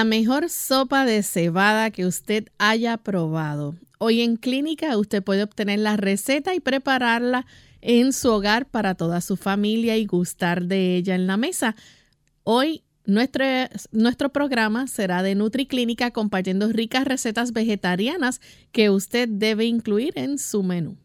La mejor sopa de cebada que usted haya probado. Hoy en Clínica usted puede obtener la receta y prepararla en su hogar para toda su familia y gustar de ella en la mesa. Hoy nuestro, nuestro programa será de NutriClínica compartiendo ricas recetas vegetarianas que usted debe incluir en su menú.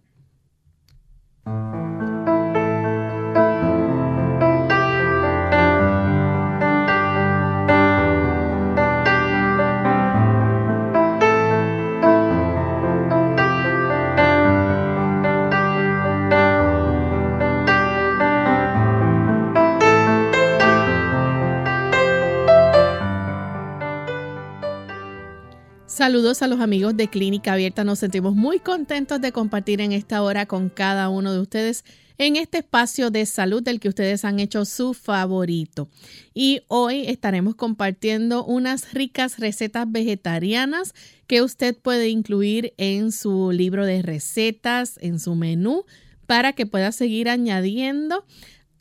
Saludos a los amigos de Clínica Abierta. Nos sentimos muy contentos de compartir en esta hora con cada uno de ustedes en este espacio de salud del que ustedes han hecho su favorito. Y hoy estaremos compartiendo unas ricas recetas vegetarianas que usted puede incluir en su libro de recetas, en su menú, para que pueda seguir añadiendo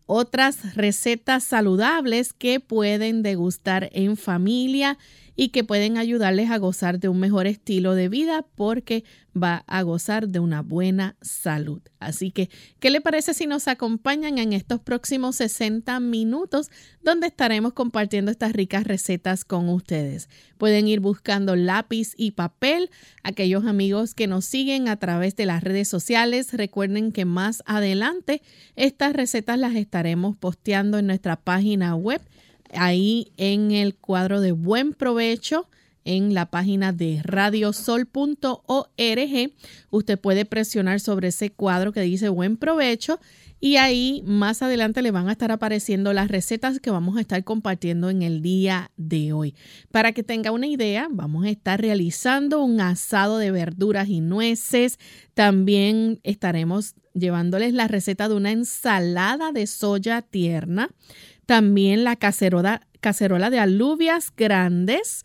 otras recetas saludables que pueden degustar en familia y que pueden ayudarles a gozar de un mejor estilo de vida porque va a gozar de una buena salud. Así que, ¿qué le parece si nos acompañan en estos próximos 60 minutos donde estaremos compartiendo estas ricas recetas con ustedes? Pueden ir buscando lápiz y papel. Aquellos amigos que nos siguen a través de las redes sociales, recuerden que más adelante estas recetas las estaremos posteando en nuestra página web ahí en el cuadro de buen provecho en la página de radiosol.org. Usted puede presionar sobre ese cuadro que dice buen provecho y ahí más adelante le van a estar apareciendo las recetas que vamos a estar compartiendo en el día de hoy. Para que tenga una idea, vamos a estar realizando un asado de verduras y nueces. También estaremos llevándoles la receta de una ensalada de soya tierna también la cacerola, cacerola de alubias grandes,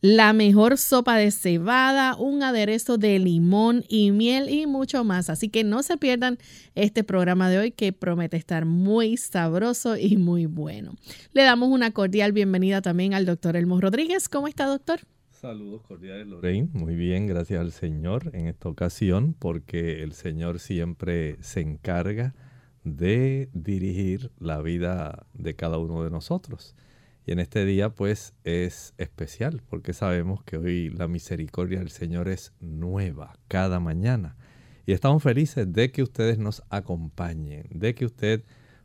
la mejor sopa de cebada, un aderezo de limón y miel y mucho más. Así que no se pierdan este programa de hoy que promete estar muy sabroso y muy bueno. Le damos una cordial bienvenida también al doctor Elmo Rodríguez. ¿Cómo está, doctor? Saludos cordiales, Lorraine. Muy bien, gracias al Señor en esta ocasión, porque el Señor siempre se encarga de dirigir la vida de cada uno de nosotros. Y en este día pues es especial porque sabemos que hoy la misericordia del Señor es nueva cada mañana. Y estamos felices de que ustedes nos acompañen, de que usted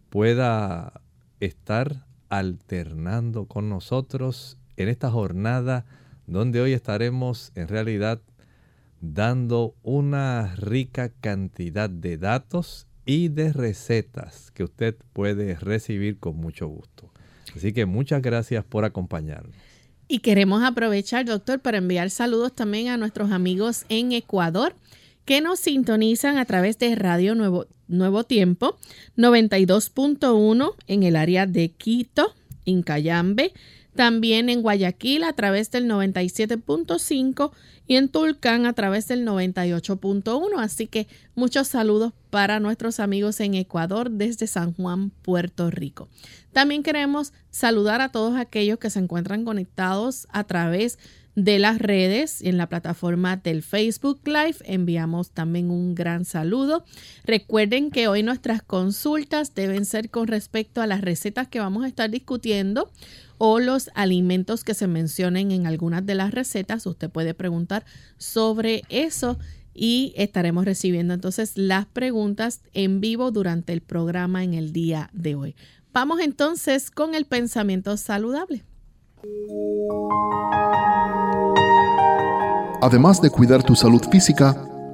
pueda estar alternando con nosotros en esta jornada donde hoy estaremos en realidad dando una rica cantidad de datos y de recetas que usted puede recibir con mucho gusto. Así que muchas gracias por acompañarnos. Y queremos aprovechar, doctor, para enviar saludos también a nuestros amigos en Ecuador que nos sintonizan a través de Radio Nuevo, Nuevo Tiempo 92.1 en el área de Quito, Incayambe, también en Guayaquil a través del 97.5 y en Tulcán a través del 98.1. Así que muchos saludos para nuestros amigos en Ecuador desde San Juan, Puerto Rico. También queremos saludar a todos aquellos que se encuentran conectados a través de las redes en la plataforma del Facebook Live. Enviamos también un gran saludo. Recuerden que hoy nuestras consultas deben ser con respecto a las recetas que vamos a estar discutiendo o los alimentos que se mencionen en algunas de las recetas. Usted puede preguntar sobre eso y estaremos recibiendo entonces las preguntas en vivo durante el programa en el día de hoy. Vamos entonces con el pensamiento saludable. Además de cuidar tu salud física,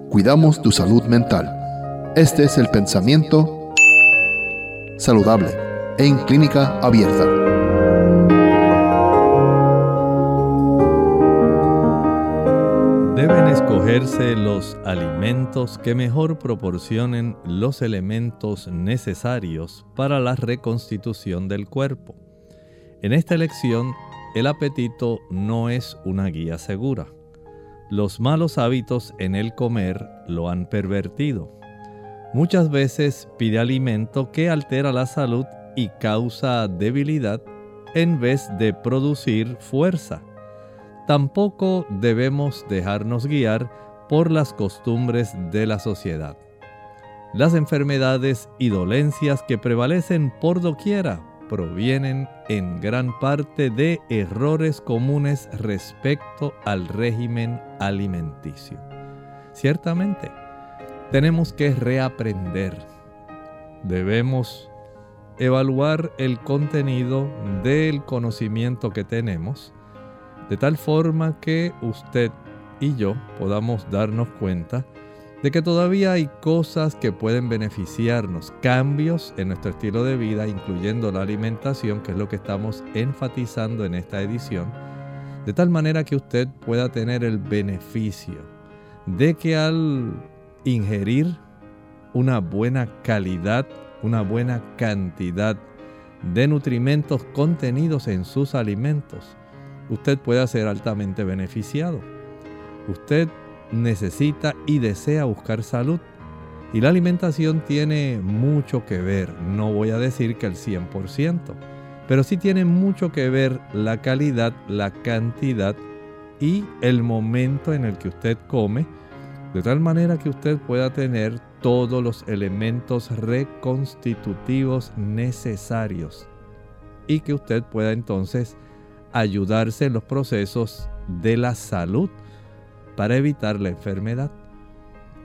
cuidamos tu salud mental. Este es el pensamiento saludable en clínica abierta. Los alimentos que mejor proporcionen los elementos necesarios para la reconstitución del cuerpo. En esta elección, el apetito no es una guía segura. Los malos hábitos en el comer lo han pervertido. Muchas veces pide alimento que altera la salud y causa debilidad en vez de producir fuerza tampoco debemos dejarnos guiar por las costumbres de la sociedad. Las enfermedades y dolencias que prevalecen por doquiera provienen en gran parte de errores comunes respecto al régimen alimenticio. Ciertamente, tenemos que reaprender. Debemos evaluar el contenido del conocimiento que tenemos de tal forma que usted y yo podamos darnos cuenta de que todavía hay cosas que pueden beneficiarnos, cambios en nuestro estilo de vida, incluyendo la alimentación, que es lo que estamos enfatizando en esta edición, de tal manera que usted pueda tener el beneficio de que al ingerir una buena calidad, una buena cantidad de nutrimentos contenidos en sus alimentos, usted pueda ser altamente beneficiado. Usted necesita y desea buscar salud. Y la alimentación tiene mucho que ver, no voy a decir que el 100%, pero sí tiene mucho que ver la calidad, la cantidad y el momento en el que usted come, de tal manera que usted pueda tener todos los elementos reconstitutivos necesarios y que usted pueda entonces ayudarse en los procesos de la salud para evitar la enfermedad.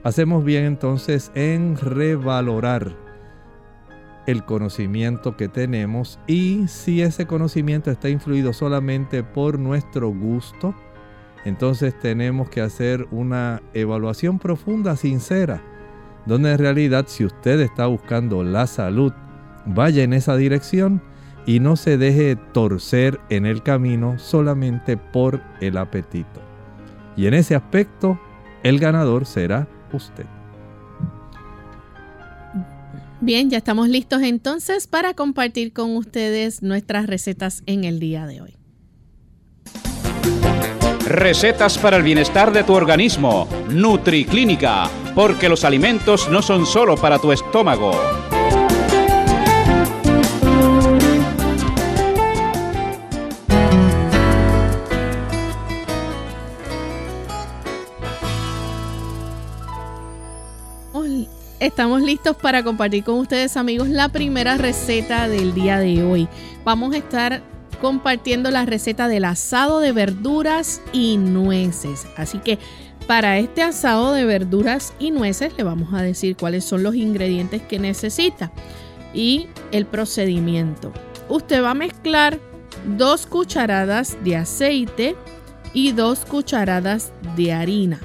Hacemos bien entonces en revalorar el conocimiento que tenemos y si ese conocimiento está influido solamente por nuestro gusto, entonces tenemos que hacer una evaluación profunda, sincera, donde en realidad si usted está buscando la salud, vaya en esa dirección y no se deje torcer en el camino solamente por el apetito. Y en ese aspecto, el ganador será usted. Bien, ya estamos listos entonces para compartir con ustedes nuestras recetas en el día de hoy. Recetas para el bienestar de tu organismo. NutriClínica, porque los alimentos no son solo para tu estómago. Estamos listos para compartir con ustedes amigos la primera receta del día de hoy. Vamos a estar compartiendo la receta del asado de verduras y nueces. Así que para este asado de verduras y nueces le vamos a decir cuáles son los ingredientes que necesita y el procedimiento. Usted va a mezclar dos cucharadas de aceite y dos cucharadas de harina.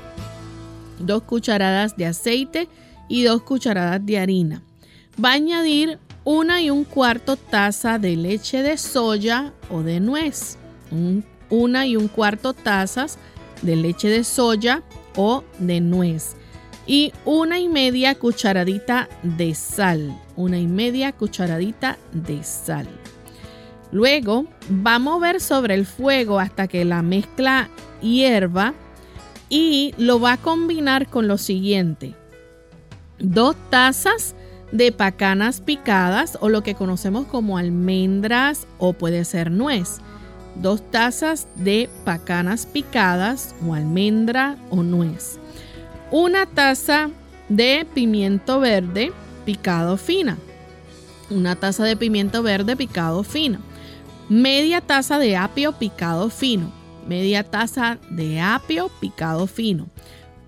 Dos cucharadas de aceite y dos cucharadas de harina. Va a añadir una y un cuarto taza de leche de soya o de nuez. una y un cuarto tazas de leche de soya o de nuez. Y una y media cucharadita de sal. Una y media cucharadita de sal. Luego va a mover sobre el fuego hasta que la mezcla hierva y lo va a combinar con lo siguiente. Dos tazas de pacanas picadas o lo que conocemos como almendras o puede ser nuez. Dos tazas de pacanas picadas o almendra o nuez. Una taza de pimiento verde picado fina. Una taza de pimiento verde picado fino. Media taza de apio picado fino. Media taza de apio picado fino.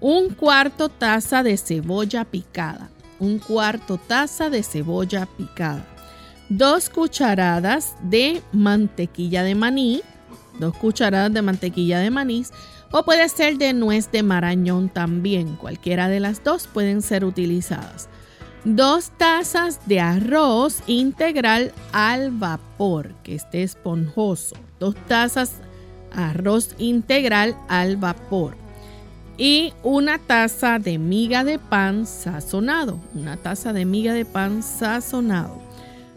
Un cuarto taza de cebolla picada. Un cuarto taza de cebolla picada, dos cucharadas de mantequilla de maní, dos cucharadas de mantequilla de maní. O puede ser de nuez de marañón también, cualquiera de las dos pueden ser utilizadas. Dos tazas de arroz integral al vapor, que esté esponjoso. Dos tazas arroz integral al vapor y una taza de miga de pan sazonado, una taza de miga de pan sazonado.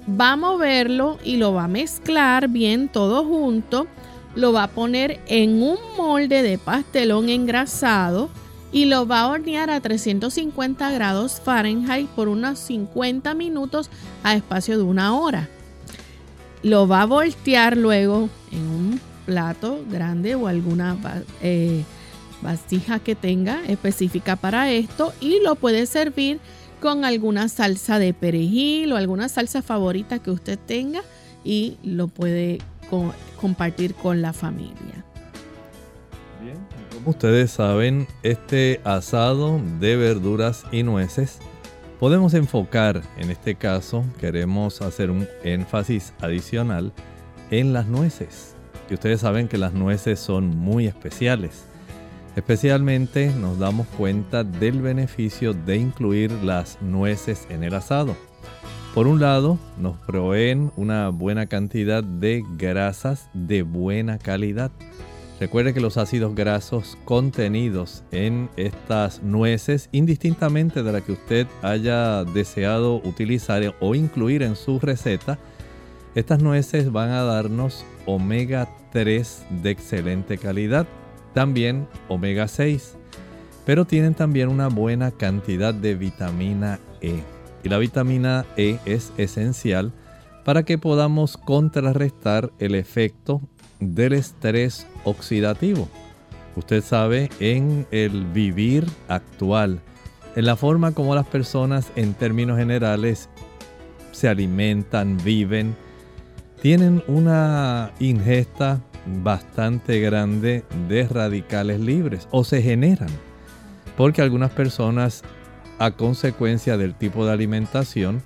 Va a moverlo y lo va a mezclar bien todo junto. Lo va a poner en un molde de pastelón engrasado y lo va a hornear a 350 grados Fahrenheit por unos 50 minutos a espacio de una hora. Lo va a voltear luego en un plato grande o alguna eh, vasija que tenga específica para esto y lo puede servir con alguna salsa de perejil o alguna salsa favorita que usted tenga y lo puede compartir con la familia. Bien, como ustedes saben, este asado de verduras y nueces podemos enfocar, en este caso queremos hacer un énfasis adicional en las nueces. Y ustedes saben que las nueces son muy especiales. Especialmente nos damos cuenta del beneficio de incluir las nueces en el asado. Por un lado, nos proveen una buena cantidad de grasas de buena calidad. Recuerde que los ácidos grasos contenidos en estas nueces, indistintamente de la que usted haya deseado utilizar o incluir en su receta, estas nueces van a darnos omega 3 de excelente calidad también omega 6, pero tienen también una buena cantidad de vitamina E. Y la vitamina E es esencial para que podamos contrarrestar el efecto del estrés oxidativo. Usted sabe, en el vivir actual, en la forma como las personas en términos generales se alimentan, viven, tienen una ingesta bastante grande de radicales libres o se generan porque algunas personas a consecuencia del tipo de alimentación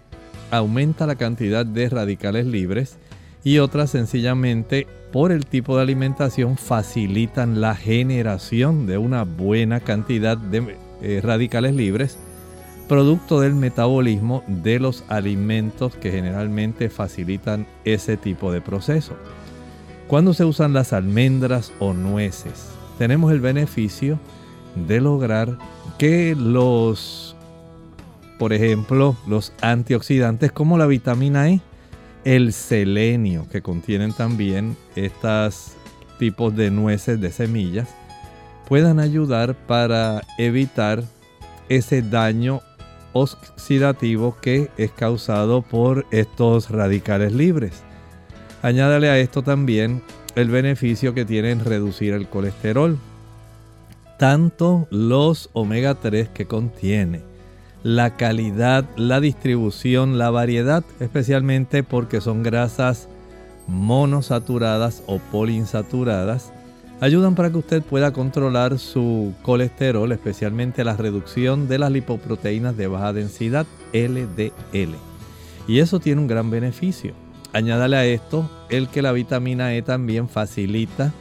aumenta la cantidad de radicales libres y otras sencillamente por el tipo de alimentación facilitan la generación de una buena cantidad de eh, radicales libres producto del metabolismo de los alimentos que generalmente facilitan ese tipo de proceso. Cuando se usan las almendras o nueces, tenemos el beneficio de lograr que los, por ejemplo, los antioxidantes como la vitamina E, el selenio que contienen también estos tipos de nueces de semillas, puedan ayudar para evitar ese daño oxidativo que es causado por estos radicales libres. Añádale a esto también el beneficio que tiene en reducir el colesterol. Tanto los omega 3 que contiene la calidad, la distribución, la variedad, especialmente porque son grasas monosaturadas o poliinsaturadas, ayudan para que usted pueda controlar su colesterol, especialmente la reducción de las lipoproteínas de baja densidad, LDL. Y eso tiene un gran beneficio. Añádale a esto el que la vitamina E también facilita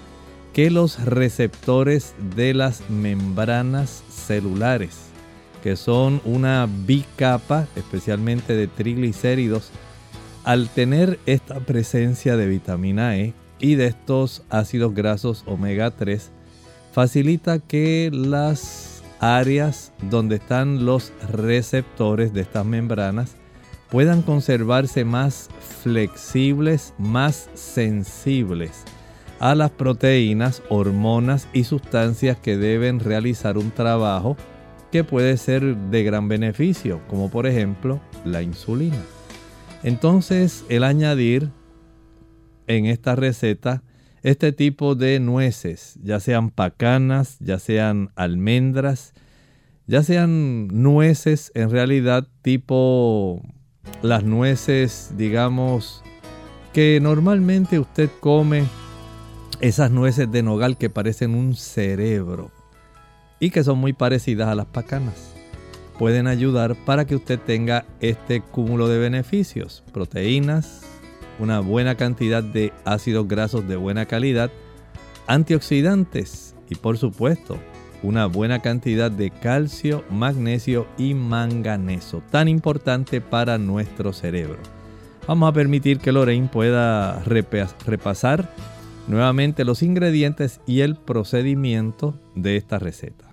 que los receptores de las membranas celulares, que son una bicapa, especialmente de triglicéridos, al tener esta presencia de vitamina E y de estos ácidos grasos omega 3, facilita que las áreas donde están los receptores de estas membranas puedan conservarse más flexibles, más sensibles a las proteínas, hormonas y sustancias que deben realizar un trabajo que puede ser de gran beneficio, como por ejemplo la insulina. Entonces, el añadir en esta receta este tipo de nueces, ya sean pacanas, ya sean almendras, ya sean nueces en realidad tipo las nueces, digamos, que normalmente usted come esas nueces de nogal que parecen un cerebro y que son muy parecidas a las pacanas. Pueden ayudar para que usted tenga este cúmulo de beneficios, proteínas, una buena cantidad de ácidos grasos de buena calidad, antioxidantes y por supuesto una buena cantidad de calcio, magnesio y manganeso, tan importante para nuestro cerebro. Vamos a permitir que Lorraine pueda repasar nuevamente los ingredientes y el procedimiento de esta receta.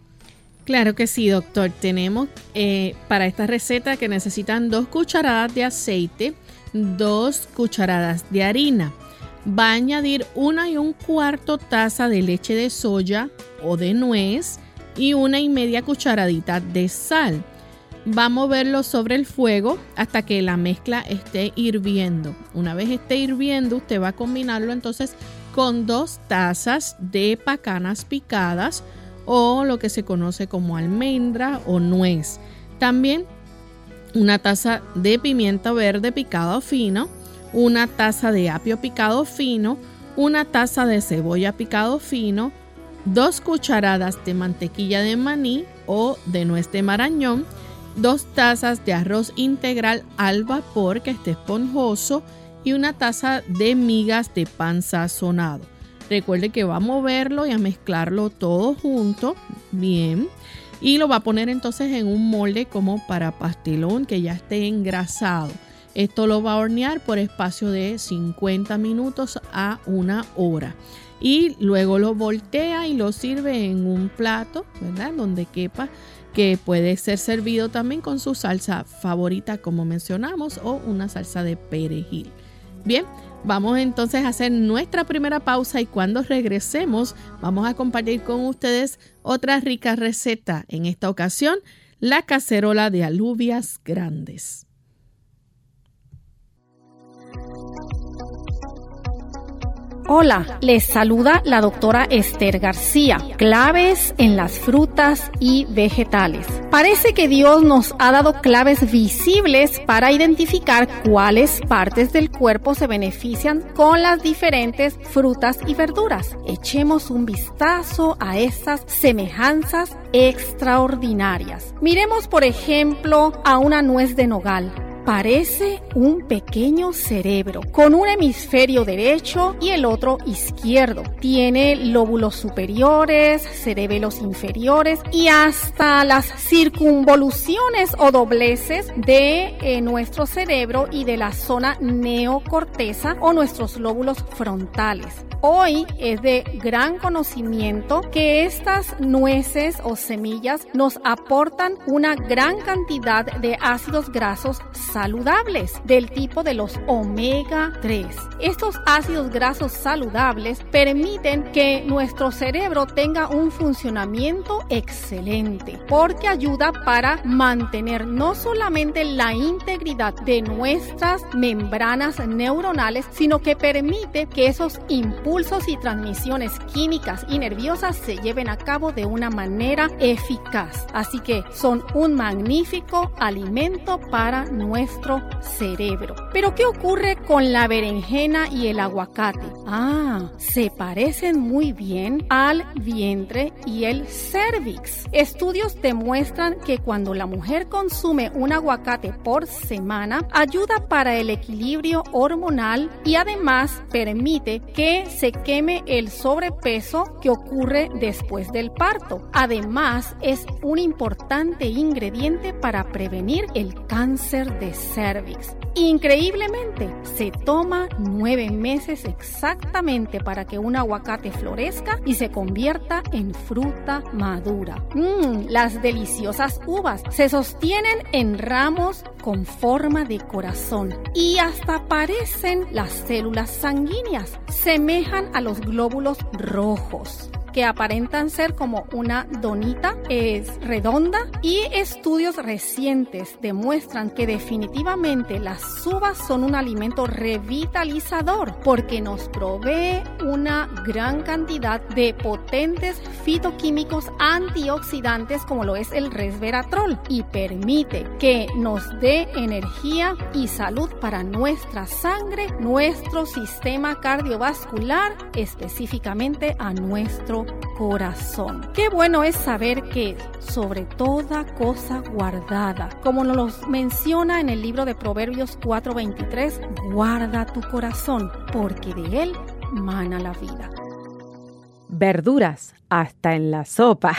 Claro que sí, doctor. Tenemos eh, para esta receta que necesitan dos cucharadas de aceite, dos cucharadas de harina. Va a añadir una y un cuarto taza de leche de soya o de nuez y una y media cucharadita de sal. Va a moverlo sobre el fuego hasta que la mezcla esté hirviendo. Una vez esté hirviendo, usted va a combinarlo entonces con dos tazas de pacanas picadas o lo que se conoce como almendra o nuez. También una taza de pimienta verde picado fino, una taza de apio picado fino, una taza de cebolla picado fino, dos cucharadas de mantequilla de maní o de nuez de marañón, dos tazas de arroz integral al vapor que esté esponjoso, y una taza de migas de pan sazonado. Recuerde que va a moverlo y a mezclarlo todo junto, bien. Y lo va a poner entonces en un molde como para pastelón que ya esté engrasado. Esto lo va a hornear por espacio de 50 minutos a una hora. Y luego lo voltea y lo sirve en un plato, ¿verdad? Donde quepa, que puede ser servido también con su salsa favorita, como mencionamos, o una salsa de perejil. Bien, vamos entonces a hacer nuestra primera pausa y cuando regresemos vamos a compartir con ustedes otra rica receta. En esta ocasión, la cacerola de alubias grandes. Hola, les saluda la doctora Esther García. Claves en las frutas y vegetales. Parece que Dios nos ha dado claves visibles para identificar cuáles partes del cuerpo se benefician con las diferentes frutas y verduras. Echemos un vistazo a estas semejanzas extraordinarias. Miremos por ejemplo a una nuez de nogal parece un pequeño cerebro con un hemisferio derecho y el otro izquierdo. Tiene lóbulos superiores, cerebelos inferiores y hasta las circunvoluciones o dobleces de eh, nuestro cerebro y de la zona neocorteza o nuestros lóbulos frontales. Hoy es de gran conocimiento que estas nueces o semillas nos aportan una gran cantidad de ácidos grasos saludables del tipo de los omega 3. Estos ácidos grasos saludables permiten que nuestro cerebro tenga un funcionamiento excelente porque ayuda para mantener no solamente la integridad de nuestras membranas neuronales, sino que permite que esos impulsos y transmisiones químicas y nerviosas se lleven a cabo de una manera eficaz. Así que son un magnífico alimento para nuestro cerebro. Pero ¿qué ocurre con la berenjena y el aguacate? Ah, se parecen muy bien al vientre y el cervix. Estudios demuestran que cuando la mujer consume un aguacate por semana, ayuda para el equilibrio hormonal y además permite que se queme el sobrepeso que ocurre después del parto. Además, es un importante ingrediente para prevenir el cáncer de cervix. Increíblemente, se toma nueve meses exactamente para que un aguacate florezca y se convierta en fruta madura. Mmm, las deliciosas uvas se sostienen en ramos con forma de corazón y hasta parecen las células sanguíneas, semejan a los glóbulos rojos que aparentan ser como una donita, es redonda y estudios recientes demuestran que definitivamente las uvas son un alimento revitalizador porque nos provee una gran cantidad de potentes fitoquímicos antioxidantes como lo es el resveratrol y permite que nos dé energía y salud para nuestra sangre, nuestro sistema cardiovascular, específicamente a nuestro corazón. Qué bueno es saber que sobre toda cosa guardada, como nos menciona en el libro de Proverbios 4:23, guarda tu corazón, porque de él mana la vida. Verduras, hasta en la sopa.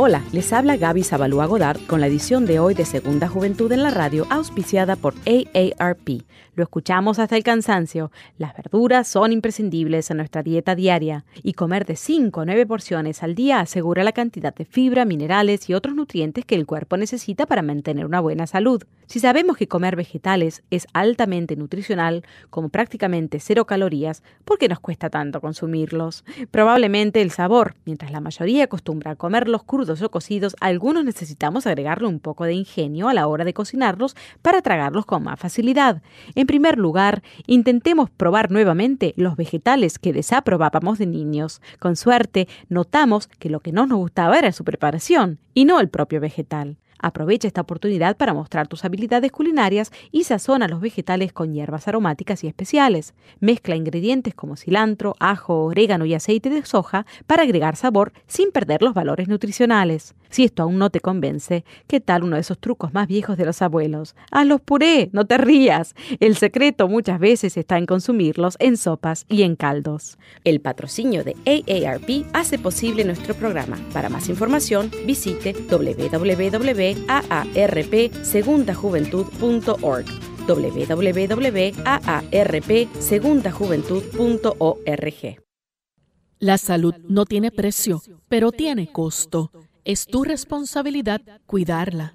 Hola, les habla Gaby Zabalúa Godard con la edición de hoy de Segunda Juventud en la Radio, auspiciada por AARP. Lo escuchamos hasta el cansancio. Las verduras son imprescindibles en nuestra dieta diaria y comer de 5 a 9 porciones al día asegura la cantidad de fibra, minerales y otros nutrientes que el cuerpo necesita para mantener una buena salud. Si sabemos que comer vegetales es altamente nutricional, como prácticamente cero calorías, ¿por qué nos cuesta tanto consumirlos? Probablemente el sabor. Mientras la mayoría acostumbra a comerlos crudos o cocidos, algunos necesitamos agregarle un poco de ingenio a la hora de cocinarlos para tragarlos con más facilidad. En primer lugar, intentemos probar nuevamente los vegetales que desaprobábamos de niños. Con suerte, notamos que lo que no nos gustaba era su preparación y no el propio vegetal. Aprovecha esta oportunidad para mostrar tus habilidades culinarias y sazona los vegetales con hierbas aromáticas y especiales. Mezcla ingredientes como cilantro, ajo, orégano y aceite de soja para agregar sabor sin perder los valores nutricionales. Si esto aún no te convence, ¿qué tal uno de esos trucos más viejos de los abuelos? Hazlos puré, no te rías. El secreto muchas veces está en consumirlos en sopas y en caldos. El patrocinio de AARP hace posible nuestro programa. Para más información, visite www.aarpsegundajuventud.org www.aarpsegundajuventud.org La salud no tiene precio, pero tiene costo. Es tu responsabilidad cuidarla.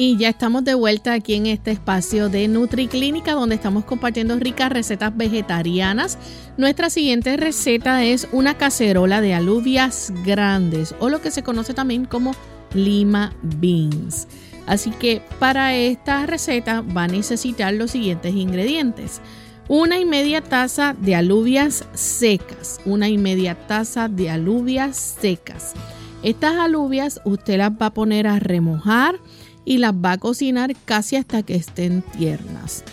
Y ya estamos de vuelta aquí en este espacio de NutriClínica donde estamos compartiendo ricas recetas vegetarianas. Nuestra siguiente receta es una cacerola de alubias grandes o lo que se conoce también como lima beans. Así que para esta receta va a necesitar los siguientes ingredientes. Una y media taza de alubias secas. Una y media taza de alubias secas. Estas alubias usted las va a poner a remojar y las va a cocinar casi hasta que estén tiernas.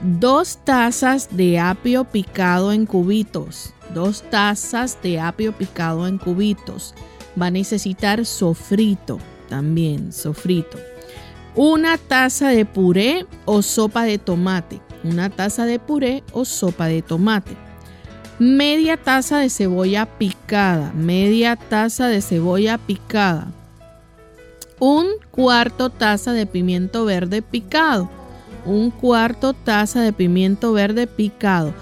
Dos tazas de apio picado en cubitos. Dos tazas de apio picado en cubitos. Va a necesitar sofrito también, sofrito. Una taza de puré o sopa de tomate. Una taza de puré o sopa de tomate. Media taza de cebolla picada. Media taza de cebolla picada un cuarto taza de pimiento verde picado. Un cuarto taza de pimiento verde picado.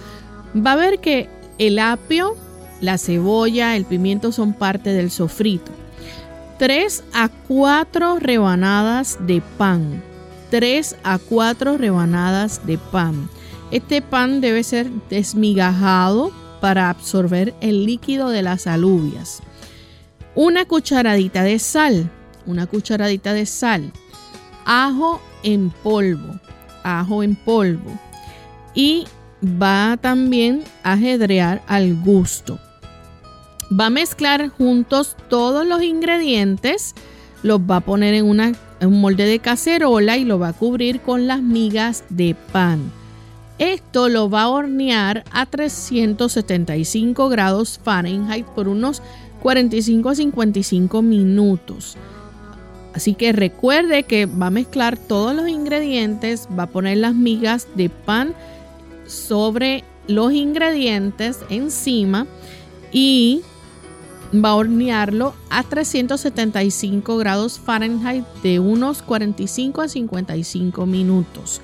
Va a ver que el apio, la cebolla, el pimiento son parte del sofrito. 3 a 4 rebanadas de pan. 3 a 4 rebanadas de pan. Este pan debe ser desmigajado para absorber el líquido de las alubias. Una cucharadita de sal, una cucharadita de sal, ajo en polvo, ajo en polvo y va también a ajedrear al gusto. Va a mezclar juntos todos los ingredientes, los va a poner en, una, en un molde de cacerola y lo va a cubrir con las migas de pan. Esto lo va a hornear a 375 grados Fahrenheit por unos 45 a 55 minutos. Así que recuerde que va a mezclar todos los ingredientes, va a poner las migas de pan sobre los ingredientes encima y va a hornearlo a 375 grados Fahrenheit de unos 45 a 55 minutos.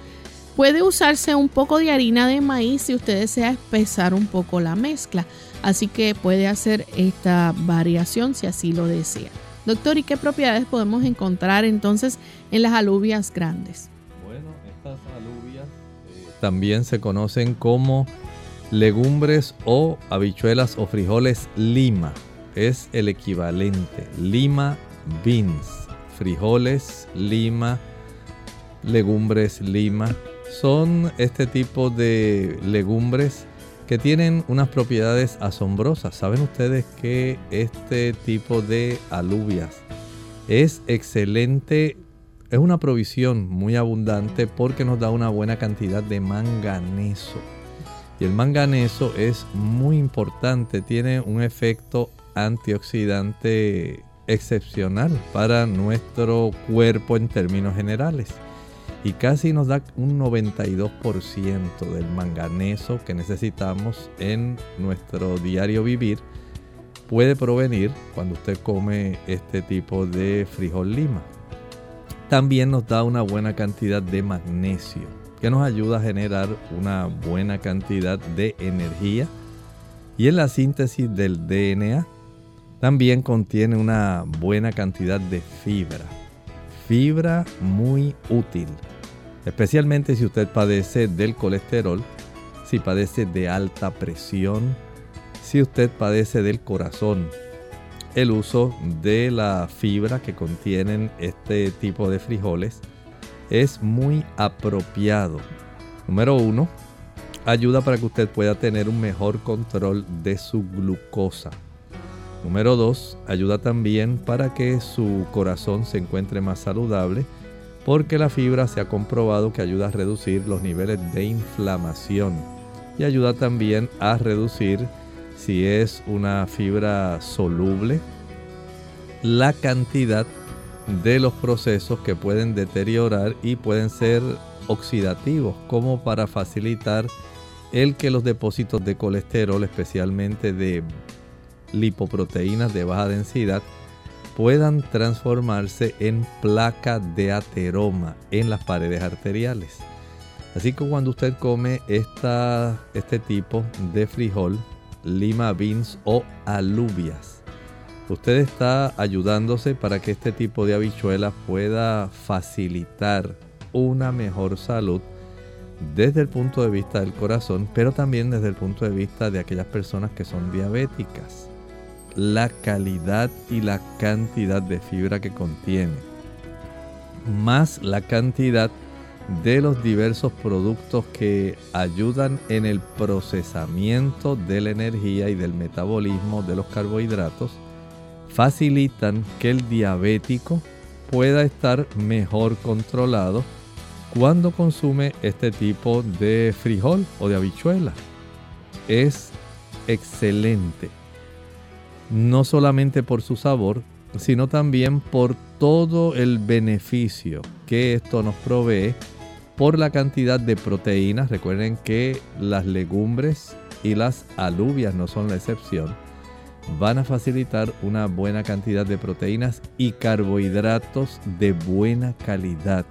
Puede usarse un poco de harina de maíz si usted desea espesar un poco la mezcla, así que puede hacer esta variación si así lo desea. Doctor, ¿y qué propiedades podemos encontrar entonces en las alubias grandes? Bueno, estas alubias eh, también se conocen como legumbres o habichuelas o frijoles lima. Es el equivalente. Lima beans. Frijoles lima, legumbres lima. Son este tipo de legumbres que tienen unas propiedades asombrosas. ¿Saben ustedes que este tipo de alubias es excelente? Es una provisión muy abundante porque nos da una buena cantidad de manganeso. Y el manganeso es muy importante, tiene un efecto antioxidante excepcional para nuestro cuerpo en términos generales y casi nos da un 92% del manganeso que necesitamos en nuestro diario vivir puede provenir cuando usted come este tipo de frijol lima. También nos da una buena cantidad de magnesio que nos ayuda a generar una buena cantidad de energía y en la síntesis del DNA también contiene una buena cantidad de fibra. Fibra muy útil especialmente si usted padece del colesterol, si padece de alta presión, si usted padece del corazón. El uso de la fibra que contienen este tipo de frijoles es muy apropiado. Número uno, ayuda para que usted pueda tener un mejor control de su glucosa. Número dos, ayuda también para que su corazón se encuentre más saludable porque la fibra se ha comprobado que ayuda a reducir los niveles de inflamación y ayuda también a reducir, si es una fibra soluble, la cantidad de los procesos que pueden deteriorar y pueden ser oxidativos, como para facilitar el que los depósitos de colesterol, especialmente de lipoproteínas de baja densidad, puedan transformarse en placa de ateroma en las paredes arteriales. Así que cuando usted come esta, este tipo de frijol, lima beans o alubias, usted está ayudándose para que este tipo de habichuela pueda facilitar una mejor salud desde el punto de vista del corazón, pero también desde el punto de vista de aquellas personas que son diabéticas la calidad y la cantidad de fibra que contiene, más la cantidad de los diversos productos que ayudan en el procesamiento de la energía y del metabolismo de los carbohidratos, facilitan que el diabético pueda estar mejor controlado cuando consume este tipo de frijol o de habichuela. Es excelente no solamente por su sabor, sino también por todo el beneficio que esto nos provee por la cantidad de proteínas. Recuerden que las legumbres y las alubias no son la excepción. Van a facilitar una buena cantidad de proteínas y carbohidratos de buena calidad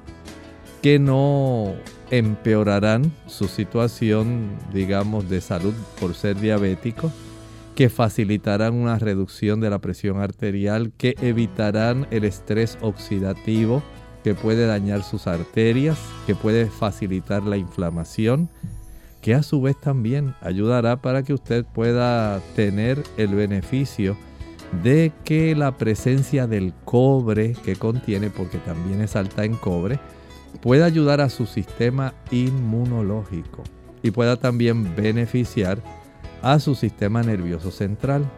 que no empeorarán su situación, digamos, de salud por ser diabético que facilitarán una reducción de la presión arterial, que evitarán el estrés oxidativo que puede dañar sus arterias, que puede facilitar la inflamación. que a su vez también ayudará para que usted pueda tener el beneficio de que la presencia del cobre que contiene, porque también es alta en cobre, pueda ayudar a su sistema inmunológico y pueda también beneficiar a su sistema nervioso central.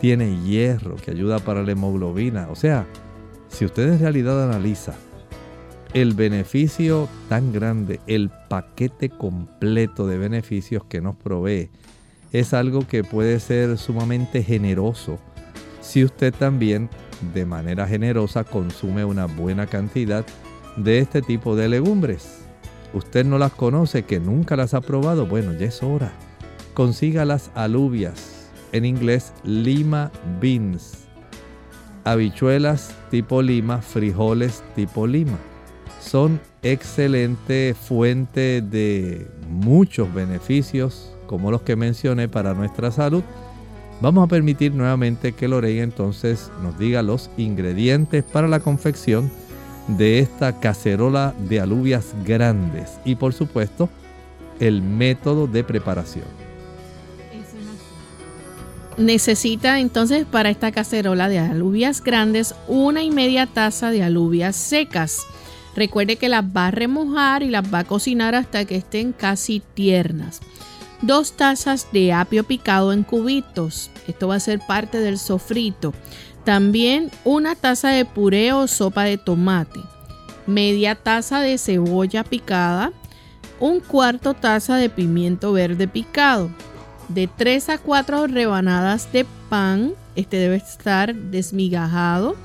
Tiene hierro que ayuda para la hemoglobina. O sea, si usted en realidad analiza el beneficio tan grande, el paquete completo de beneficios que nos provee, es algo que puede ser sumamente generoso si usted también de manera generosa consume una buena cantidad de este tipo de legumbres. Usted no las conoce, que nunca las ha probado, bueno, ya es hora. Consiga las alubias, en inglés lima beans, habichuelas tipo lima, frijoles tipo lima. Son excelente fuente de muchos beneficios, como los que mencioné para nuestra salud Vamos a permitir nuevamente que Lorena entonces nos diga los ingredientes para la confección de esta cacerola de alubias grandes y por supuesto el método de preparación. Necesita entonces para esta cacerola de alubias grandes una y media taza de alubias secas. Recuerde que las va a remojar y las va a cocinar hasta que estén casi tiernas. Dos tazas de apio picado en cubitos. Esto va a ser parte del sofrito. También una taza de puré o sopa de tomate. Media taza de cebolla picada. Un cuarto taza de pimiento verde picado. De 3 a 4 rebanadas de pan. Este debe estar desmigajado.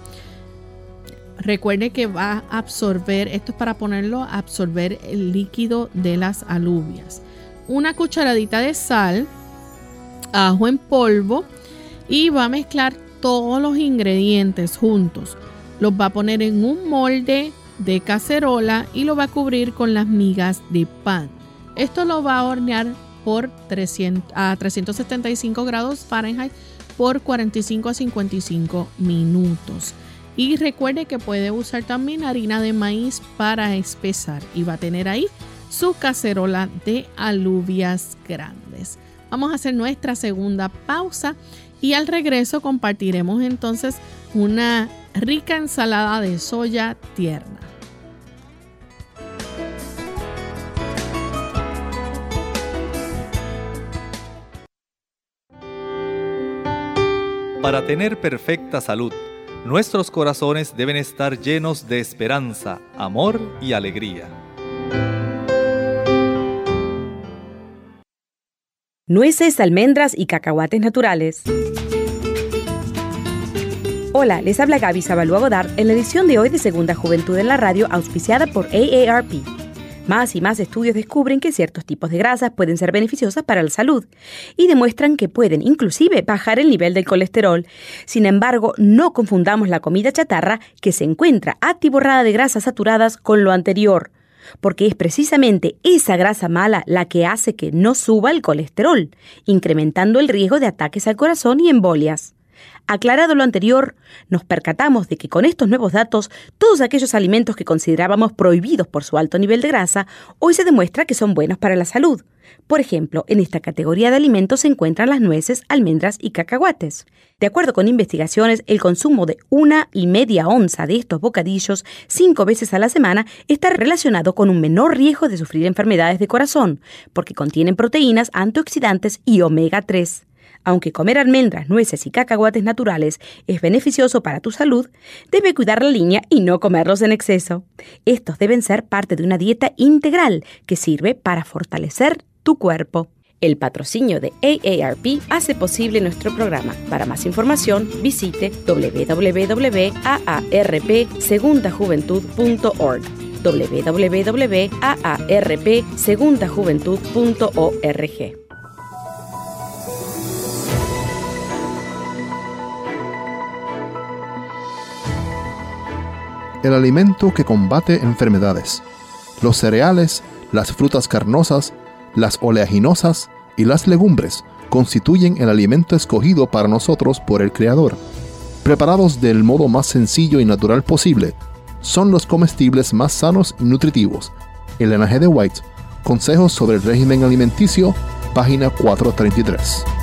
Recuerde que va a absorber, esto es para ponerlo a absorber el líquido de las alubias una cucharadita de sal, ajo en polvo y va a mezclar todos los ingredientes juntos. Los va a poner en un molde de cacerola y lo va a cubrir con las migas de pan. Esto lo va a hornear por 300, a 375 grados Fahrenheit por 45 a 55 minutos. Y recuerde que puede usar también harina de maíz para espesar y va a tener ahí su cacerola de alubias grandes. Vamos a hacer nuestra segunda pausa y al regreso compartiremos entonces una rica ensalada de soya tierna. Para tener perfecta salud, nuestros corazones deben estar llenos de esperanza, amor y alegría. nueces, almendras y cacahuates naturales. Hola, les habla Gaby Zabalúa Godard en la edición de hoy de Segunda Juventud en la Radio, auspiciada por AARP. Más y más estudios descubren que ciertos tipos de grasas pueden ser beneficiosas para la salud y demuestran que pueden inclusive bajar el nivel del colesterol. Sin embargo, no confundamos la comida chatarra que se encuentra atiborrada de grasas saturadas con lo anterior porque es precisamente esa grasa mala la que hace que no suba el colesterol, incrementando el riesgo de ataques al corazón y embolias. Aclarado lo anterior, nos percatamos de que con estos nuevos datos, todos aquellos alimentos que considerábamos prohibidos por su alto nivel de grasa, hoy se demuestra que son buenos para la salud. Por ejemplo, en esta categoría de alimentos se encuentran las nueces, almendras y cacahuates. De acuerdo con investigaciones, el consumo de una y media onza de estos bocadillos cinco veces a la semana está relacionado con un menor riesgo de sufrir enfermedades de corazón, porque contienen proteínas, antioxidantes y omega 3. Aunque comer almendras, nueces y cacahuates naturales es beneficioso para tu salud, debe cuidar la línea y no comerlos en exceso. Estos deben ser parte de una dieta integral que sirve para fortalecer tu cuerpo. El patrocinio de AARP hace posible nuestro programa. Para más información, visite www.aarpsegundajuventud.org www.aarpsegundajuventud.org el alimento que combate enfermedades. Los cereales, las frutas carnosas, las oleaginosas y las legumbres constituyen el alimento escogido para nosotros por el Creador. Preparados del modo más sencillo y natural posible, son los comestibles más sanos y nutritivos. Elena G. de White Consejos sobre el régimen alimenticio, página 433.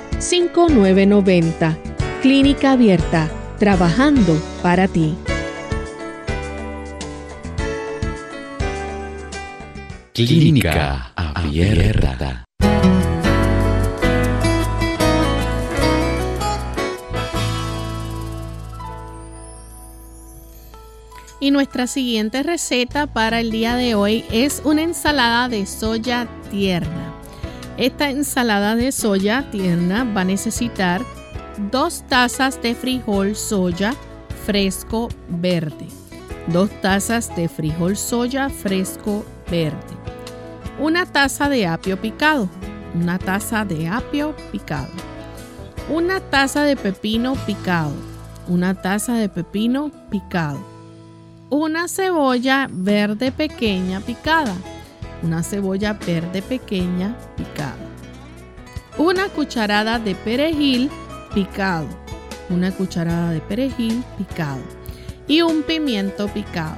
787-282-5990. Clínica Abierta, trabajando para ti. Clínica Abierta. Y nuestra siguiente receta para el día de hoy es una ensalada de soya tierna. Esta ensalada de soya tierna va a necesitar dos tazas de frijol soya fresco verde. Dos tazas de frijol soya fresco verde. Una taza de apio picado. Una taza de apio picado. Una taza de pepino picado. Una taza de pepino picado una cebolla verde pequeña picada. Una cebolla verde pequeña picada. Una cucharada de perejil picado. Una cucharada de perejil picado. Y un pimiento picado.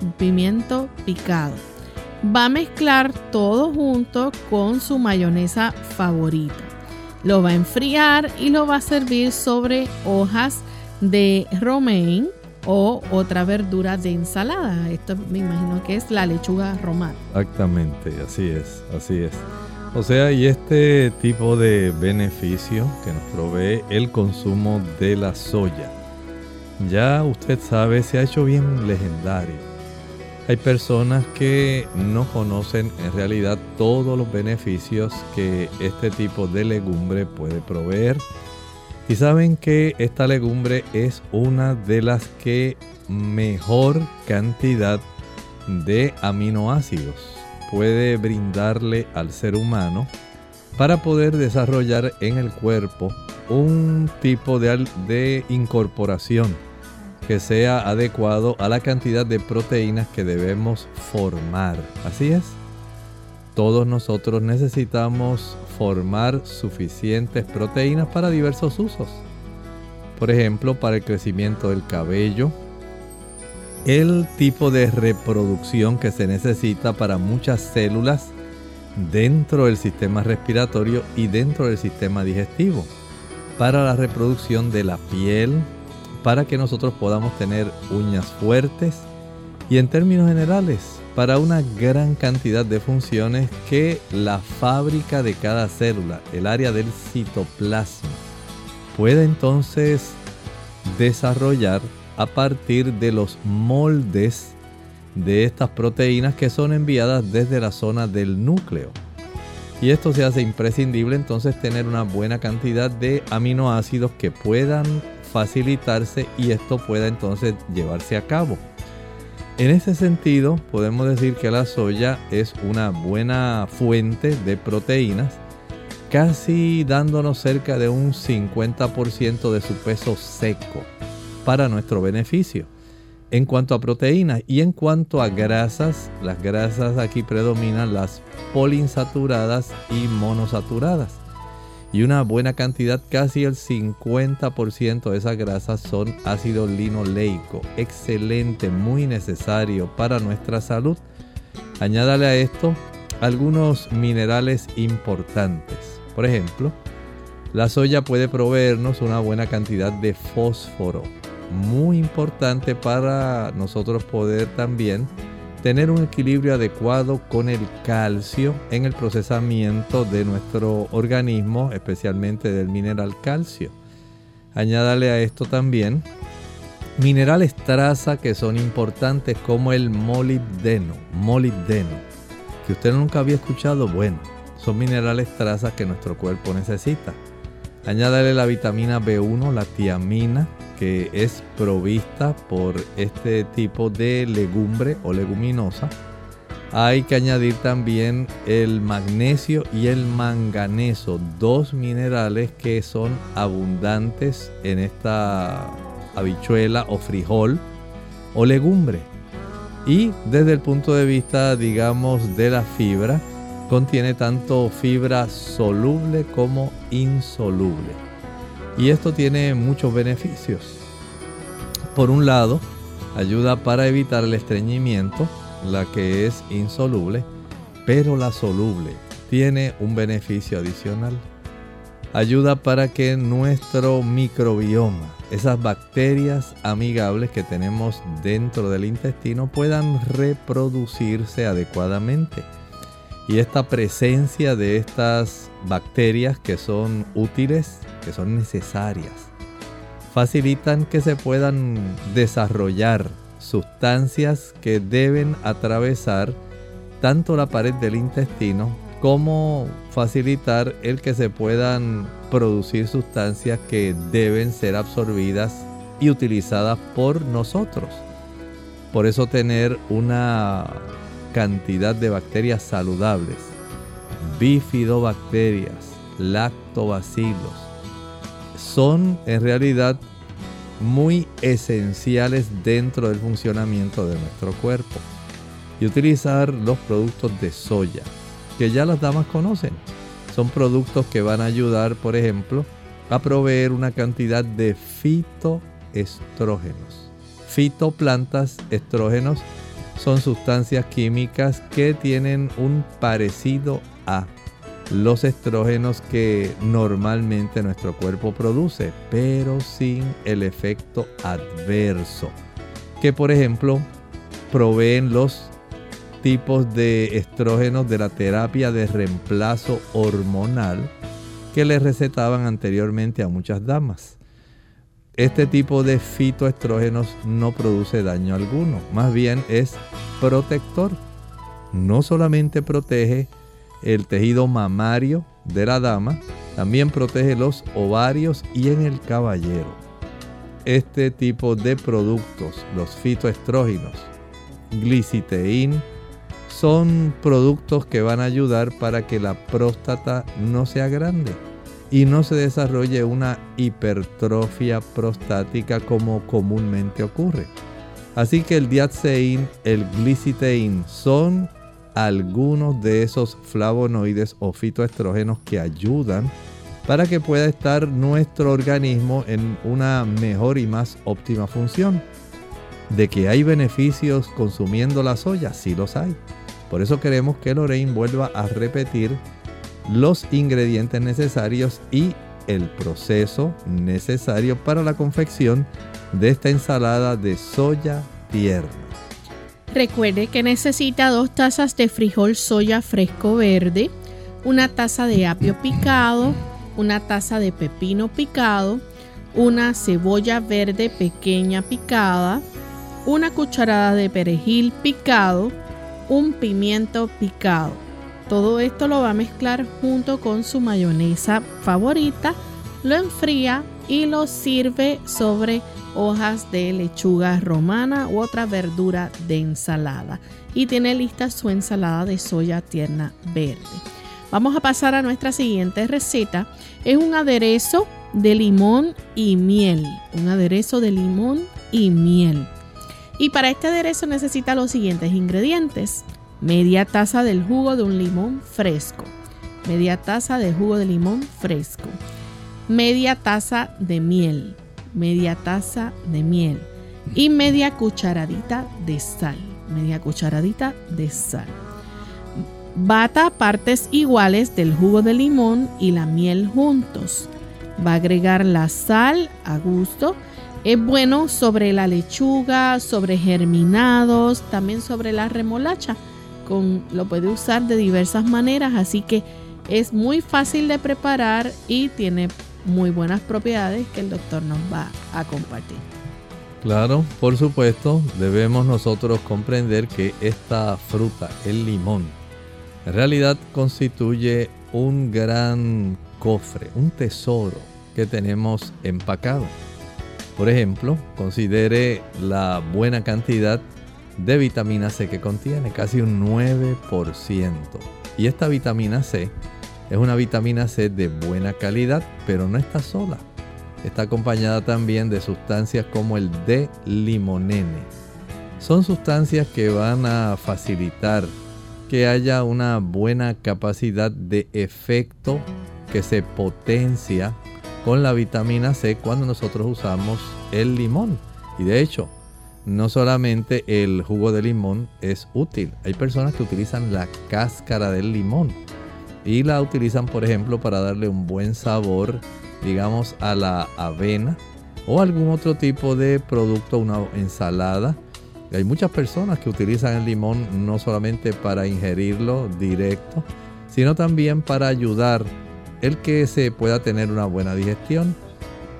Un pimiento picado. Va a mezclar todo junto con su mayonesa favorita. Lo va a enfriar y lo va a servir sobre hojas de romaine o otra verdura de ensalada. Esto me imagino que es la lechuga romana. Exactamente, así es, así es. O sea, y este tipo de beneficio que nos provee el consumo de la soya, ya usted sabe, se ha hecho bien legendario. Hay personas que no conocen en realidad todos los beneficios que este tipo de legumbre puede proveer y saben que esta legumbre es una de las que mejor cantidad de aminoácidos puede brindarle al ser humano para poder desarrollar en el cuerpo un tipo de, de incorporación que sea adecuado a la cantidad de proteínas que debemos formar. Así es. Todos nosotros necesitamos formar suficientes proteínas para diversos usos. Por ejemplo, para el crecimiento del cabello, el tipo de reproducción que se necesita para muchas células dentro del sistema respiratorio y dentro del sistema digestivo, para la reproducción de la piel, para que nosotros podamos tener uñas fuertes y en términos generales para una gran cantidad de funciones que la fábrica de cada célula, el área del citoplasma, puede entonces desarrollar a partir de los moldes de estas proteínas que son enviadas desde la zona del núcleo. Y esto se hace imprescindible entonces tener una buena cantidad de aminoácidos que puedan facilitarse y esto pueda entonces llevarse a cabo. En ese sentido, podemos decir que la soya es una buena fuente de proteínas, casi dándonos cerca de un 50% de su peso seco para nuestro beneficio. En cuanto a proteínas y en cuanto a grasas, las grasas aquí predominan las poliinsaturadas y monosaturadas y una buena cantidad, casi el 50% de esas grasas son ácido linoleico. Excelente, muy necesario para nuestra salud. Añádale a esto algunos minerales importantes. Por ejemplo, la soya puede proveernos una buena cantidad de fósforo, muy importante para nosotros poder también tener un equilibrio adecuado con el calcio en el procesamiento de nuestro organismo, especialmente del mineral calcio. Añádale a esto también minerales traza que son importantes como el molibdeno, molibdeno, que usted nunca había escuchado, bueno, son minerales traza que nuestro cuerpo necesita. Añádale la vitamina B1, la tiamina, que es provista por este tipo de legumbre o leguminosa. Hay que añadir también el magnesio y el manganeso, dos minerales que son abundantes en esta habichuela o frijol o legumbre. Y desde el punto de vista, digamos, de la fibra, contiene tanto fibra soluble como insoluble. Y esto tiene muchos beneficios. Por un lado, ayuda para evitar el estreñimiento, la que es insoluble, pero la soluble tiene un beneficio adicional. Ayuda para que nuestro microbioma, esas bacterias amigables que tenemos dentro del intestino, puedan reproducirse adecuadamente y esta presencia de estas bacterias que son útiles, que son necesarias, facilitan que se puedan desarrollar sustancias que deben atravesar tanto la pared del intestino como facilitar el que se puedan producir sustancias que deben ser absorbidas y utilizadas por nosotros. Por eso tener una cantidad de bacterias saludables, bifidobacterias, lactobacilos, son en realidad muy esenciales dentro del funcionamiento de nuestro cuerpo. Y utilizar los productos de soya, que ya las damas conocen. Son productos que van a ayudar, por ejemplo, a proveer una cantidad de fitoestrógenos. Fitoplantas, estrógenos son sustancias químicas que tienen un parecido a los estrógenos que normalmente nuestro cuerpo produce, pero sin el efecto adverso, que por ejemplo proveen los tipos de estrógenos de la terapia de reemplazo hormonal que le recetaban anteriormente a muchas damas. Este tipo de fitoestrógenos no produce daño alguno, más bien es protector. No solamente protege el tejido mamario de la dama, también protege los ovarios y en el caballero. Este tipo de productos, los fitoestrógenos, gliciteín, son productos que van a ayudar para que la próstata no sea grande y no se desarrolle una hipertrofia prostática como comúnmente ocurre. Así que el diatsein, el glicitein son algunos de esos flavonoides o fitoestrógenos que ayudan para que pueda estar nuestro organismo en una mejor y más óptima función. De que hay beneficios consumiendo la soya, sí los hay. Por eso queremos que Lorraine vuelva a repetir los ingredientes necesarios y el proceso necesario para la confección de esta ensalada de soya tierna. Recuerde que necesita dos tazas de frijol soya fresco verde, una taza de apio picado, una taza de pepino picado, una cebolla verde pequeña picada, una cucharada de perejil picado, un pimiento picado. Todo esto lo va a mezclar junto con su mayonesa favorita, lo enfría y lo sirve sobre hojas de lechuga romana u otra verdura de ensalada. Y tiene lista su ensalada de soya tierna verde. Vamos a pasar a nuestra siguiente receta. Es un aderezo de limón y miel. Un aderezo de limón y miel. Y para este aderezo necesita los siguientes ingredientes media taza del jugo de un limón fresco, media taza de jugo de limón fresco, media taza de miel, media taza de miel y media cucharadita de sal, media cucharadita de sal. Bata partes iguales del jugo de limón y la miel juntos. Va a agregar la sal a gusto. Es bueno sobre la lechuga, sobre germinados, también sobre la remolacha lo puede usar de diversas maneras, así que es muy fácil de preparar y tiene muy buenas propiedades que el doctor nos va a compartir. Claro, por supuesto, debemos nosotros comprender que esta fruta, el limón, en realidad constituye un gran cofre, un tesoro que tenemos empacado. Por ejemplo, considere la buena cantidad de vitamina C que contiene, casi un 9%. Y esta vitamina C es una vitamina C de buena calidad, pero no está sola. Está acompañada también de sustancias como el D-limonene. Son sustancias que van a facilitar que haya una buena capacidad de efecto que se potencia con la vitamina C cuando nosotros usamos el limón. Y de hecho, no solamente el jugo de limón es útil, hay personas que utilizan la cáscara del limón y la utilizan, por ejemplo, para darle un buen sabor, digamos, a la avena o algún otro tipo de producto, una ensalada. hay muchas personas que utilizan el limón no solamente para ingerirlo directo, sino también para ayudar el que se pueda tener una buena digestión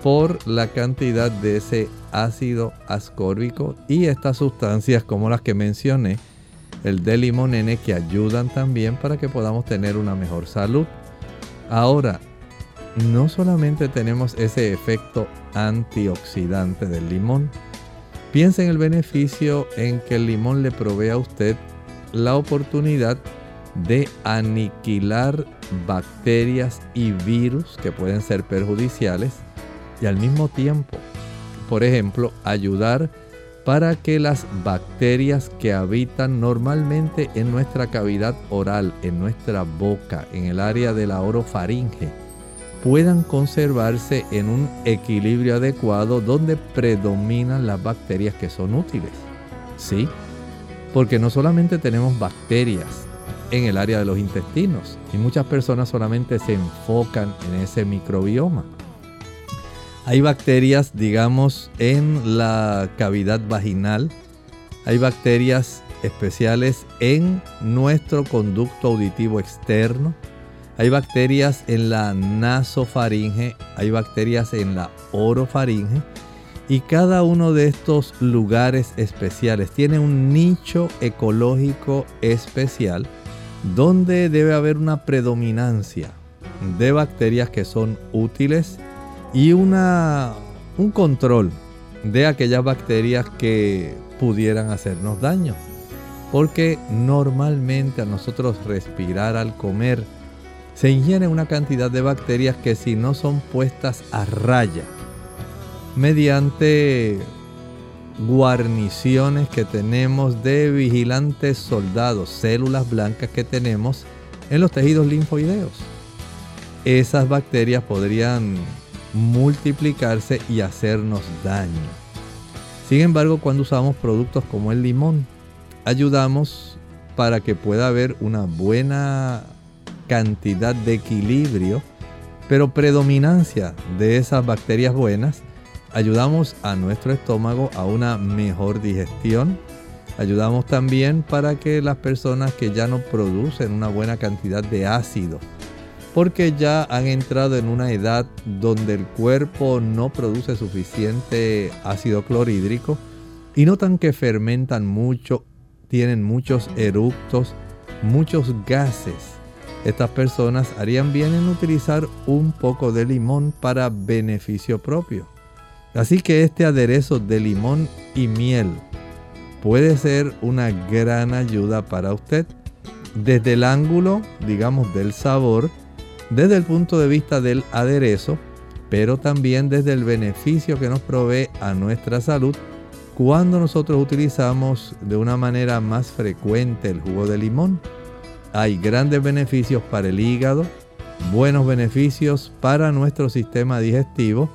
por la cantidad de ese ácido ascórbico y estas sustancias como las que mencioné, el de limonene que ayudan también para que podamos tener una mejor salud. Ahora, no solamente tenemos ese efecto antioxidante del limón, piensa en el beneficio en que el limón le provee a usted la oportunidad de aniquilar bacterias y virus que pueden ser perjudiciales y al mismo tiempo, por ejemplo, ayudar para que las bacterias que habitan normalmente en nuestra cavidad oral, en nuestra boca, en el área de la orofaringe, puedan conservarse en un equilibrio adecuado donde predominan las bacterias que son útiles. ¿Sí? Porque no solamente tenemos bacterias en el área de los intestinos y muchas personas solamente se enfocan en ese microbioma. Hay bacterias, digamos, en la cavidad vaginal. Hay bacterias especiales en nuestro conducto auditivo externo. Hay bacterias en la nasofaringe. Hay bacterias en la orofaringe. Y cada uno de estos lugares especiales tiene un nicho ecológico especial donde debe haber una predominancia de bacterias que son útiles y una, un control de aquellas bacterias que pudieran hacernos daño. Porque normalmente a nosotros respirar al comer se ingiere una cantidad de bacterias que si no son puestas a raya mediante guarniciones que tenemos de vigilantes soldados, células blancas que tenemos en los tejidos linfoideos. Esas bacterias podrían multiplicarse y hacernos daño. Sin embargo, cuando usamos productos como el limón, ayudamos para que pueda haber una buena cantidad de equilibrio, pero predominancia de esas bacterias buenas ayudamos a nuestro estómago a una mejor digestión. Ayudamos también para que las personas que ya no producen una buena cantidad de ácido, porque ya han entrado en una edad donde el cuerpo no produce suficiente ácido clorhídrico y notan que fermentan mucho, tienen muchos eructos, muchos gases. Estas personas harían bien en utilizar un poco de limón para beneficio propio. Así que este aderezo de limón y miel puede ser una gran ayuda para usted desde el ángulo, digamos, del sabor, desde el punto de vista del aderezo, pero también desde el beneficio que nos provee a nuestra salud cuando nosotros utilizamos de una manera más frecuente el jugo de limón. Hay grandes beneficios para el hígado, buenos beneficios para nuestro sistema digestivo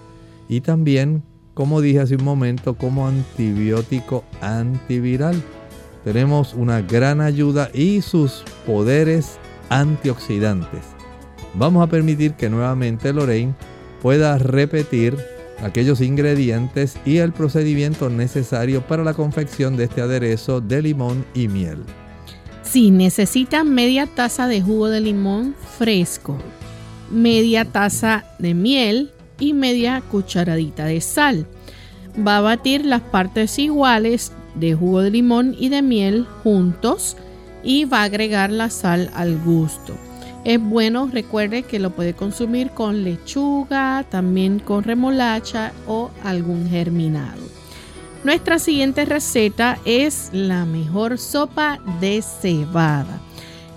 y también como dije hace un momento, como antibiótico antiviral. Tenemos una gran ayuda y sus poderes antioxidantes. Vamos a permitir que nuevamente Lorraine pueda repetir aquellos ingredientes y el procedimiento necesario para la confección de este aderezo de limón y miel. Si necesita media taza de jugo de limón fresco, media taza de miel, y media cucharadita de sal. Va a batir las partes iguales de jugo de limón y de miel juntos y va a agregar la sal al gusto. Es bueno, recuerde que lo puede consumir con lechuga, también con remolacha o algún germinado. Nuestra siguiente receta es la mejor sopa de cebada.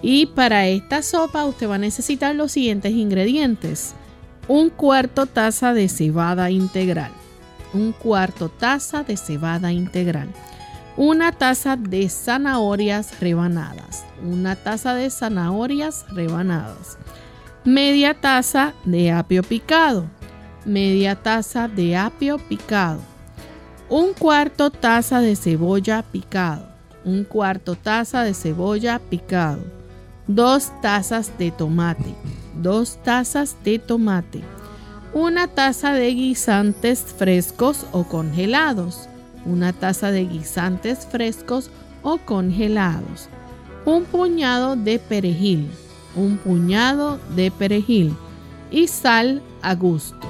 Y para esta sopa usted va a necesitar los siguientes ingredientes. Un cuarto taza de cebada integral. Un cuarto taza de cebada integral. Una taza de zanahorias rebanadas. Una taza de zanahorias rebanadas. Media taza de apio picado. Media taza de apio picado. Un cuarto taza de cebolla picado. Un cuarto taza de cebolla picado 2 tazas de tomate, 2 tazas de tomate, una taza de guisantes frescos o congelados, una taza de guisantes frescos o congelados, un puñado de perejil, un puñado de perejil y sal a gusto,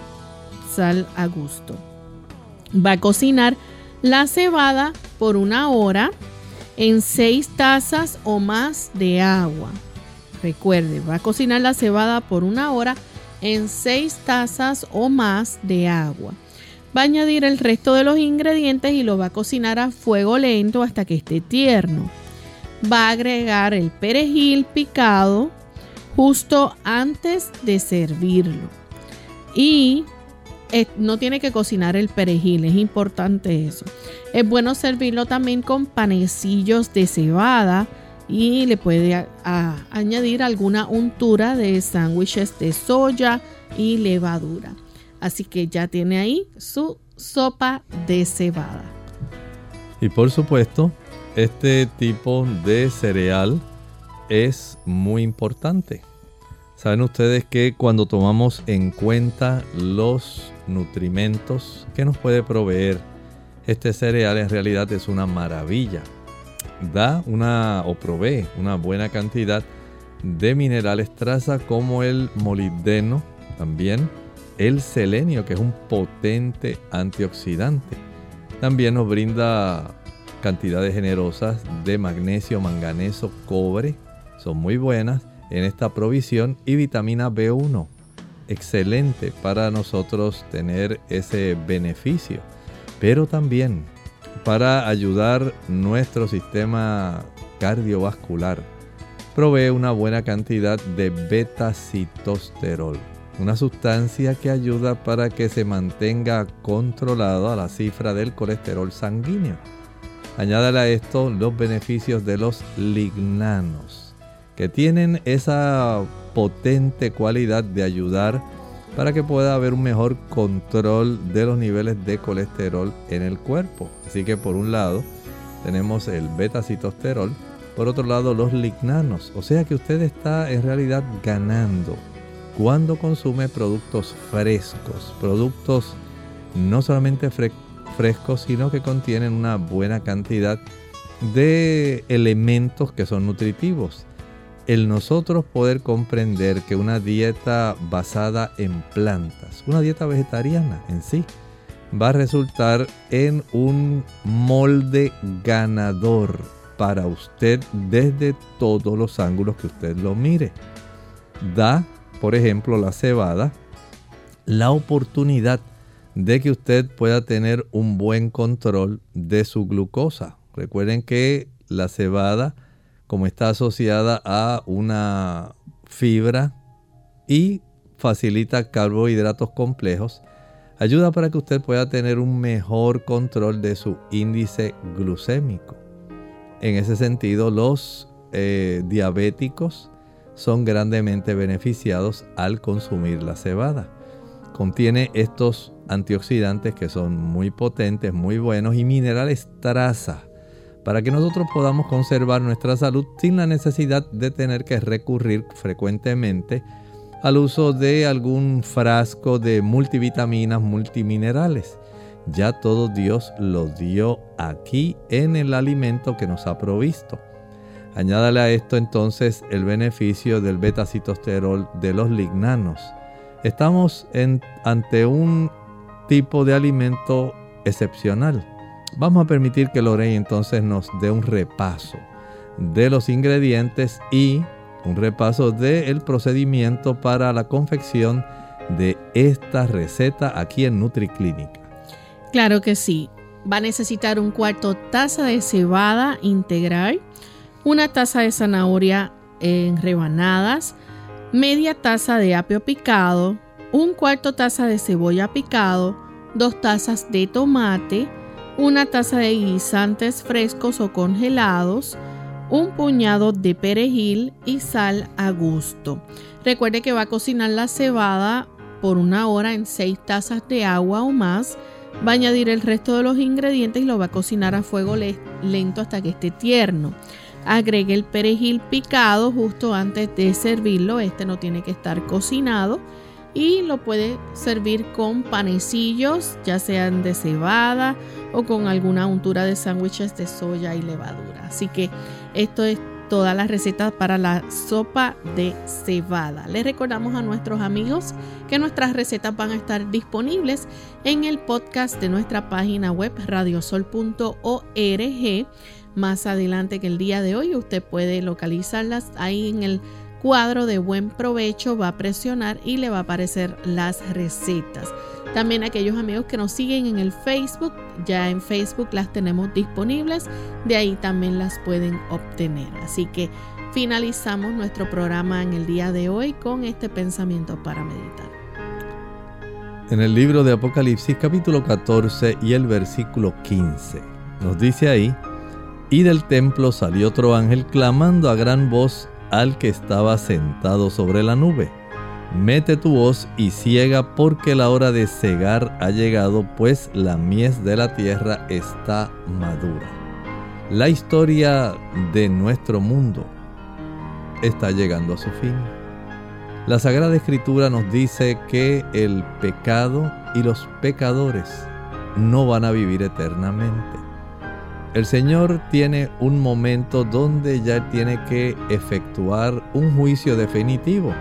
sal a gusto. Va a cocinar la cebada por una hora en 6 tazas o más de agua. Recuerde, va a cocinar la cebada por una hora en 6 tazas o más de agua. Va a añadir el resto de los ingredientes y lo va a cocinar a fuego lento hasta que esté tierno. Va a agregar el perejil picado justo antes de servirlo. Y eh, no tiene que cocinar el perejil, es importante eso. Es bueno servirlo también con panecillos de cebada y le puede añadir alguna untura de sándwiches de soya y levadura. Así que ya tiene ahí su sopa de cebada. Y por supuesto, este tipo de cereal es muy importante. Saben ustedes que cuando tomamos en cuenta los nutrimentos que nos puede proveer este cereal en realidad es una maravilla da una o provee una buena cantidad de minerales traza como el molibdeno, también el selenio, que es un potente antioxidante. También nos brinda cantidades generosas de magnesio, manganeso, cobre, son muy buenas en esta provisión y vitamina B1, excelente para nosotros tener ese beneficio. Pero también para ayudar nuestro sistema cardiovascular. Provee una buena cantidad de beta-citosterol, una sustancia que ayuda para que se mantenga controlada la cifra del colesterol sanguíneo. Añádale a esto los beneficios de los lignanos, que tienen esa potente cualidad de ayudar para que pueda haber un mejor control de los niveles de colesterol en el cuerpo. Así que por un lado tenemos el beta-citosterol, por otro lado los lignanos. O sea que usted está en realidad ganando cuando consume productos frescos, productos no solamente frescos, sino que contienen una buena cantidad de elementos que son nutritivos el nosotros poder comprender que una dieta basada en plantas, una dieta vegetariana en sí, va a resultar en un molde ganador para usted desde todos los ángulos que usted lo mire. Da, por ejemplo, la cebada, la oportunidad de que usted pueda tener un buen control de su glucosa. Recuerden que la cebada como está asociada a una fibra y facilita carbohidratos complejos, ayuda para que usted pueda tener un mejor control de su índice glucémico. En ese sentido, los eh, diabéticos son grandemente beneficiados al consumir la cebada. Contiene estos antioxidantes que son muy potentes, muy buenos y minerales traza para que nosotros podamos conservar nuestra salud sin la necesidad de tener que recurrir frecuentemente al uso de algún frasco de multivitaminas, multiminerales. Ya todo Dios lo dio aquí en el alimento que nos ha provisto. Añádale a esto entonces el beneficio del beta-citosterol de los lignanos. Estamos ante un tipo de alimento excepcional Vamos a permitir que Lorey entonces nos dé un repaso de los ingredientes y un repaso del procedimiento para la confección de esta receta aquí en NutriClinic. Claro que sí. Va a necesitar un cuarto taza de cebada integral, una taza de zanahoria en rebanadas, media taza de apio picado, un cuarto taza de cebolla picado, dos tazas de tomate, una taza de guisantes frescos o congelados, un puñado de perejil y sal a gusto. Recuerde que va a cocinar la cebada por una hora en 6 tazas de agua o más. Va a añadir el resto de los ingredientes y lo va a cocinar a fuego lento hasta que esté tierno. Agregue el perejil picado justo antes de servirlo. Este no tiene que estar cocinado. Y lo puede servir con panecillos, ya sean de cebada o con alguna untura de sándwiches de soya y levadura. Así que esto es todas las recetas para la sopa de cebada. Les recordamos a nuestros amigos que nuestras recetas van a estar disponibles en el podcast de nuestra página web radiosol.org. Más adelante que el día de hoy usted puede localizarlas ahí en el cuadro de buen provecho, va a presionar y le va a aparecer las recetas. También aquellos amigos que nos siguen en el Facebook, ya en Facebook las tenemos disponibles, de ahí también las pueden obtener. Así que finalizamos nuestro programa en el día de hoy con este pensamiento para meditar. En el libro de Apocalipsis capítulo 14 y el versículo 15 nos dice ahí, y del templo salió otro ángel clamando a gran voz al que estaba sentado sobre la nube Mete tu voz y ciega porque la hora de cegar ha llegado, pues la mies de la tierra está madura. La historia de nuestro mundo está llegando a su fin. La Sagrada Escritura nos dice que el pecado y los pecadores no van a vivir eternamente. El Señor tiene un momento donde ya tiene que efectuar un juicio definitivo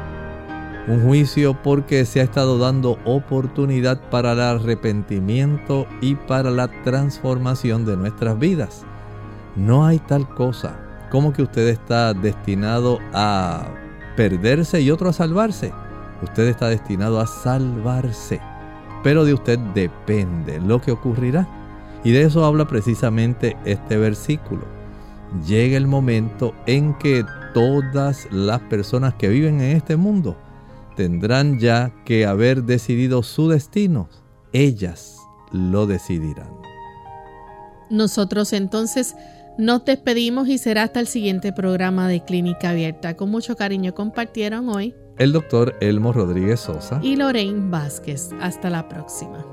un juicio porque se ha estado dando oportunidad para el arrepentimiento y para la transformación de nuestras vidas. No hay tal cosa como que usted está destinado a perderse y otro a salvarse. Usted está destinado a salvarse. Pero de usted depende lo que ocurrirá. Y de eso habla precisamente este versículo. Llega el momento en que todas las personas que viven en este mundo tendrán ya que haber decidido su destino. Ellas lo decidirán. Nosotros entonces nos despedimos y será hasta el siguiente programa de Clínica Abierta. Con mucho cariño compartieron hoy el doctor Elmo Rodríguez Sosa y Lorraine Vázquez. Hasta la próxima.